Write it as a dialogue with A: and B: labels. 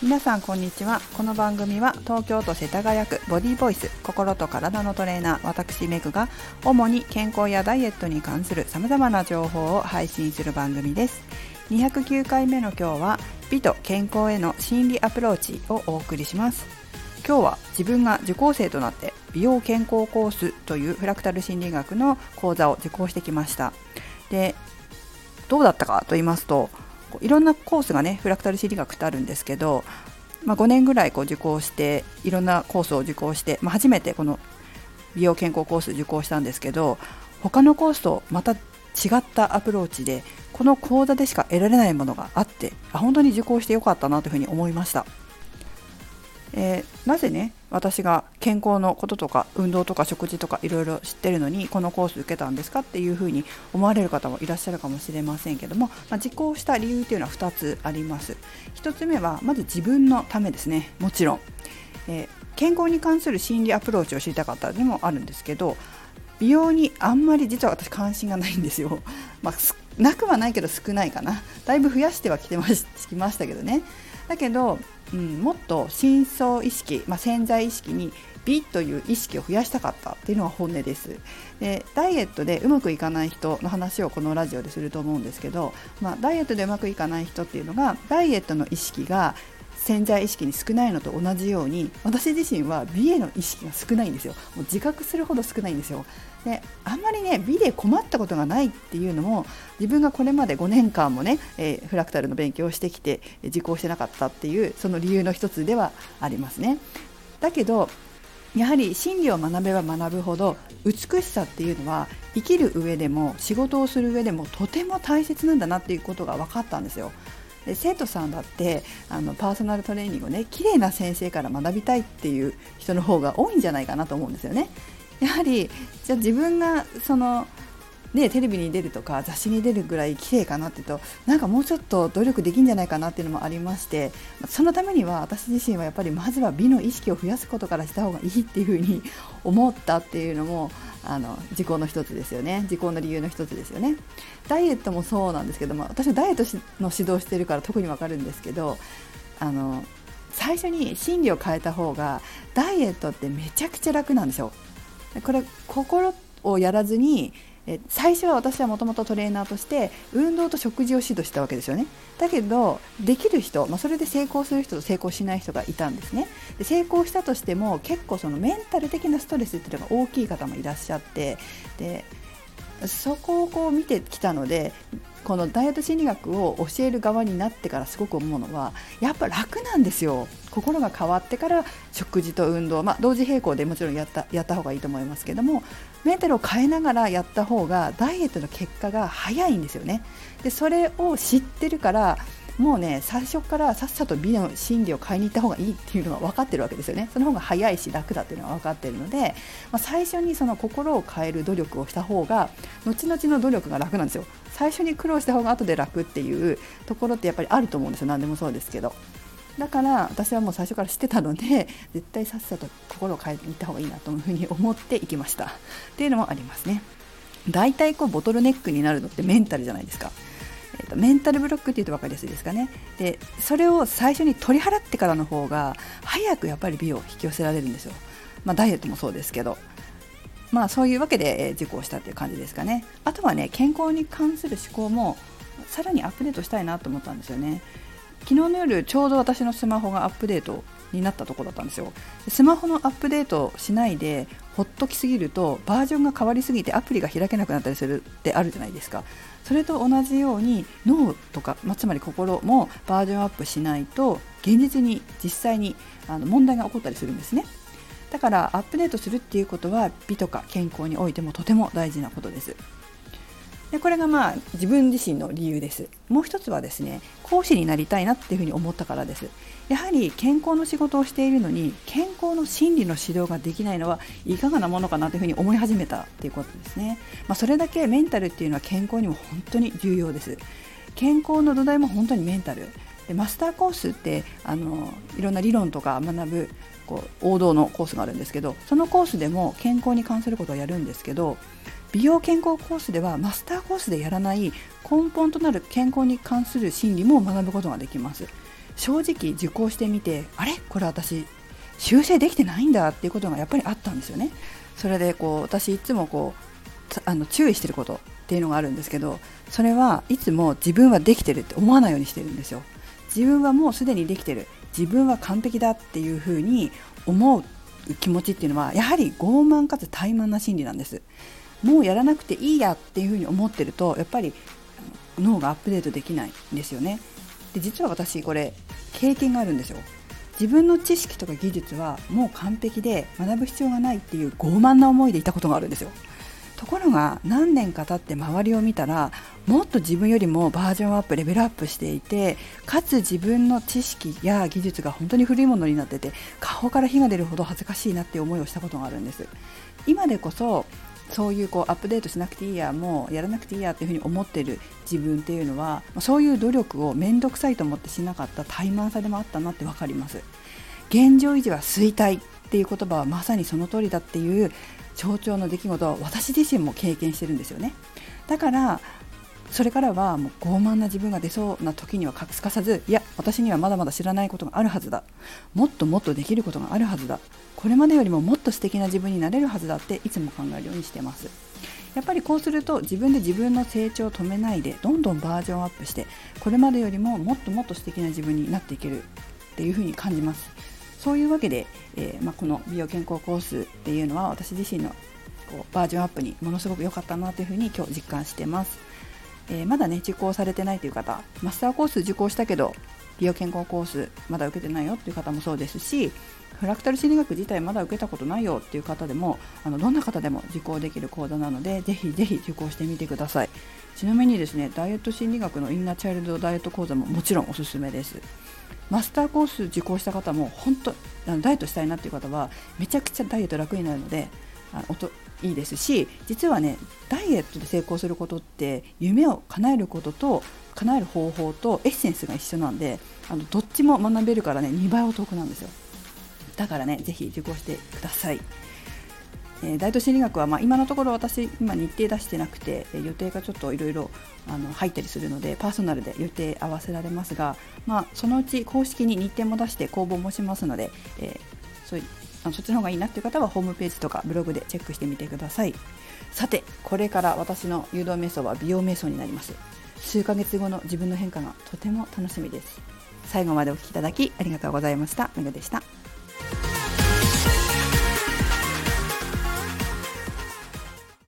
A: 皆さんこんにちは。この番組は東京都世田谷区ボディボイス心と体のトレーナー私メグが主に健康やダイエットに関する様々な情報を配信する番組です。209回目の今日は美と健康への心理アプローチをお送りします。今日は自分が受講生となって美容健康コースというフラクタル心理学の講座を受講してきました。でどうだったかと言いますといろんなコースがねフラクタル心理学ってあるんですけど、まあ、5年ぐらいこう受講していろんなコースを受講して、まあ、初めてこの美容健康コース受講したんですけど他のコースとまた違ったアプローチでこの講座でしか得られないものがあってあ本当に受講してよかったなというふうに思いました。えー、なぜね私が健康のこととか運動とか食事とかいろいろ知ってるのにこのコース受けたんですかっていうふうに思われる方もいらっしゃるかもしれませんけども、まあ、実行した理由というのは2つあります。1つ目はまず自分のためですね。もちろん、えー、健康に関する心理アプローチを知りたかったでもあるんですけど美容にあんまり実は私関心がないんですよ、まあ、なくはないけど少ないかな。だいぶ増やしてはきてましきましたけどね。だけどうん、もっと深層意識、まあ、潜在意識に美という意識を増やしたかったっていうのが本音です。でダイエットでうまくいかない人の話をこのラジオですると思うんですけど、まあ、ダイエットでうまくいかない人っていうのがダイエットの意識が潜在意識に少ないのと同じように私自身は美への意識が少ないんですよ。もう自覚するほど少ないんですよ。であんまりね美で困ったことがないっていうのも自分がこれまで5年間もね、えー、フラクタルの勉強をしてきて受講してなかったっていうその理由の一つではありますね。だけどやはり心理を学べば学ぶほど美しさっていうのは生きる上でも仕事をする上でもとても大切なんだなっていうことが分かったんですよ。で生徒さんだってあのパーソナルトレーニングをね綺麗な先生から学びたいっていう人の方が多いんじゃないかなと思うんですよね。やはりじゃあ自分がそのね、テレビに出るとか雑誌に出るぐらい綺麗かなってとなんかもうちょっと努力できんじゃないかなっていうのもありましてそのためには私自身はやっぱりまずは美の意識を増やすことからした方がいいっていうふうに 思ったっていうのもあの時効の一つですよね。時効の理由の一つですよね。ダイエットもそうなんですけども私はダイエットの指導してるから特に分かるんですけどあの最初に心理を変えた方がダイエットってめちゃくちゃ楽なんですよ。これ心をやらずにえ最初は私はもともとトレーナーとして運動と食事を指導したわけですよね。だけどできる人、まあ、それで成功する人と成功しない人がいたんですね。で成功したとしても結構そのメンタル的なストレスっていうのが大きい方もいらっしゃってでそこをこう見てきたのでこのダイエット心理学を教える側になってからすごく思うのはやっぱ楽なんですよ。心が変わってから食事と運動、まあ、同時並行でもちろんやったやった方がいいと思いますけどもメンタルを変えながらやった方がダイエットの結果が早いんですよね。でそれを知ってるからもうね最初からさっさと美の心理を買いに行った方がいいっていうのが分かってるわけですよね。その方が早いし楽だっていうのが分かってるので、まあ、最初にその心を変える努力をした方が後々の努力が楽なんですよ。最初に苦労した方が後で楽っていうところってやっぱりあると思うんですよ。何でもそうですけど。だから私はもう最初から知ってたので 絶対さっさと心を変えていった方がいいなというふうに思っていきました。っていうのもありますね。大体こうボトルネックになるのってメンタルじゃないですか。えーと、メンタルブロックっていうと分かりやすいですかね。でそれを最初に取り払ってからの方が早くやっぱり美を引き寄せられるんですよ、まあ、ダイエットもそうですけど。まあそういうわけで受講したっていう感じですかね。あとはね健康に関する思考もさらにアップデートしたいなと思ったんですよね。昨日の夜ちょうど私のスマホがアップデートになったところだったんですよ。スマホのアップデートしないでほっときすぎるとバージョンが変わりすぎてアプリが開けなくなったりするってあるじゃないですか。それと同じように脳とか、まあ、つまり心もバージョンアップしないと現実に実際にあの問題が起こったりするんですね。だからアップデートするっていうことは美とか健康においてもとても大事なことです。でこれがまあ自分自身の理由です。もう一つはですね講師になりたいなっていうふうに思ったからです。やはり健康の仕事をしているのに健康の心理の指導ができないのはいかがなものかなというふうに思い始めたっていうことですね、まあ、それだけメンタルっていうのは健康にも本当に重要です。健康の土台も本当にメンタル。でマスターコースってあのいろんな理論とか学ぶこう王道のコースがあるんですけどそのコースでも健康に関することをやるんですけど美容健康コースではマスターコースでやらない根本となる健康に関する心理も学ぶことができます正直受講してみてあれ？これ私修正できてないんだっていうことがやっぱりあったんですよね。それでこう私いつもこうあの注意してることっていうのがあるんですけどそれはいつも自分はできてるって思わないようにしてるんですよ。自分はもうすでにできてる自分は完璧だっていうふうに思う気持ちっていうのはやはり傲慢かつ怠慢な心理なんですもうやらなくていいやっていうふうに思ってるとやっぱり脳がアップデートできないんですよね。で実は私これ経験があるんですよ。自分の知識とか技術はもう完璧で学ぶ必要がないっていう傲慢な思いでいたことがあるんですよ。ところが何年か経って周りを見たらもっと自分よりもバージョンアップレベルアップしていてかつ自分の知識や技術が本当に古いものになってて顔から火が出るほど恥ずかしいなっていう思いをしたことがあるんです。今でこそそういうこうアップデートしなくていいやもうやらなくていいやっていうふうに思ってる自分っていうのはそういう努力を面倒くさいと思ってしなかった怠慢さでもあったなって分かります。現状維持は衰退っていう言葉はまさにその通りだっていう象徴の出来事を私自身も経験してるんですよね。だからそれからはもう傲慢な自分が出そうな時にはすかさずいや私にはまだまだ知らないことがあるはずだ。もっともっとできることがあるはずだ。これまでよりももっと素敵な自分になれるはずだっていつも考えるようにしてます。やっぱりこうすると自分で自分の成長を止めないでどんどんバージョンアップしてこれまでよりももっともっと素敵な自分になっていけるっていうふうに感じます。そういうわけで、えー、まあ、この美容健康コースっていうのは私自身のこうバージョンアップにものすごく良かったなというふうに今日実感してます、えー、まだね受講されてないという方マスターコース受講したけど美容健康コースまだ受けてないよっていう方もそうですしフラクタル心理学自体まだ受けたことないよっていう方でもあのどんな方でも受講できる講座なのでぜひぜひ受講してみてください。ちなみにですねダイエット心理学のインナーチャイルドダイエット講座ももちろんおすすめです。マスターコース受講した方も本当あのダイエットしたいなっていう方はめちゃくちゃダイエット楽になるのであのいいですし実はねダイエットで成功することって夢を叶えることと叶える方法とエッセンスが一緒なんであのどっちも学べるからね2倍お得なんですよだからねぜひ受講してください。えー、大都心理学は、まあ、今のところ私今日程出してなくて予定がちょっといろいろ入ったりするのでパーソナルで予定合わせられますが、まあ、そのうち公式に日程も出して公募もしますので、えー、そうあのそっちの方がいいなっていう方はホームページとかブログでチェックしてみてください。さてこれから私の誘導瞑想は美容瞑想になります。数ヶ月後の自分の変化がとても楽しみです。最後までお聴きいただきありがとうございました。めぐでした。